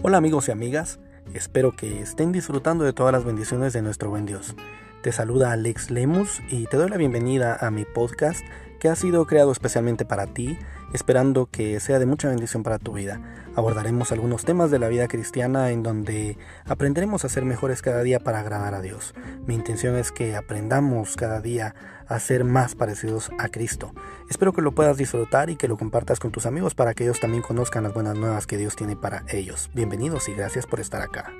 Hola amigos y amigas, espero que estén disfrutando de todas las bendiciones de nuestro buen Dios. Te saluda Alex Lemus y te doy la bienvenida a mi podcast que ha sido creado especialmente para ti, esperando que sea de mucha bendición para tu vida. Abordaremos algunos temas de la vida cristiana en donde aprenderemos a ser mejores cada día para agradar a Dios. Mi intención es que aprendamos cada día a ser más parecidos a Cristo. Espero que lo puedas disfrutar y que lo compartas con tus amigos para que ellos también conozcan las buenas nuevas que Dios tiene para ellos. Bienvenidos y gracias por estar acá.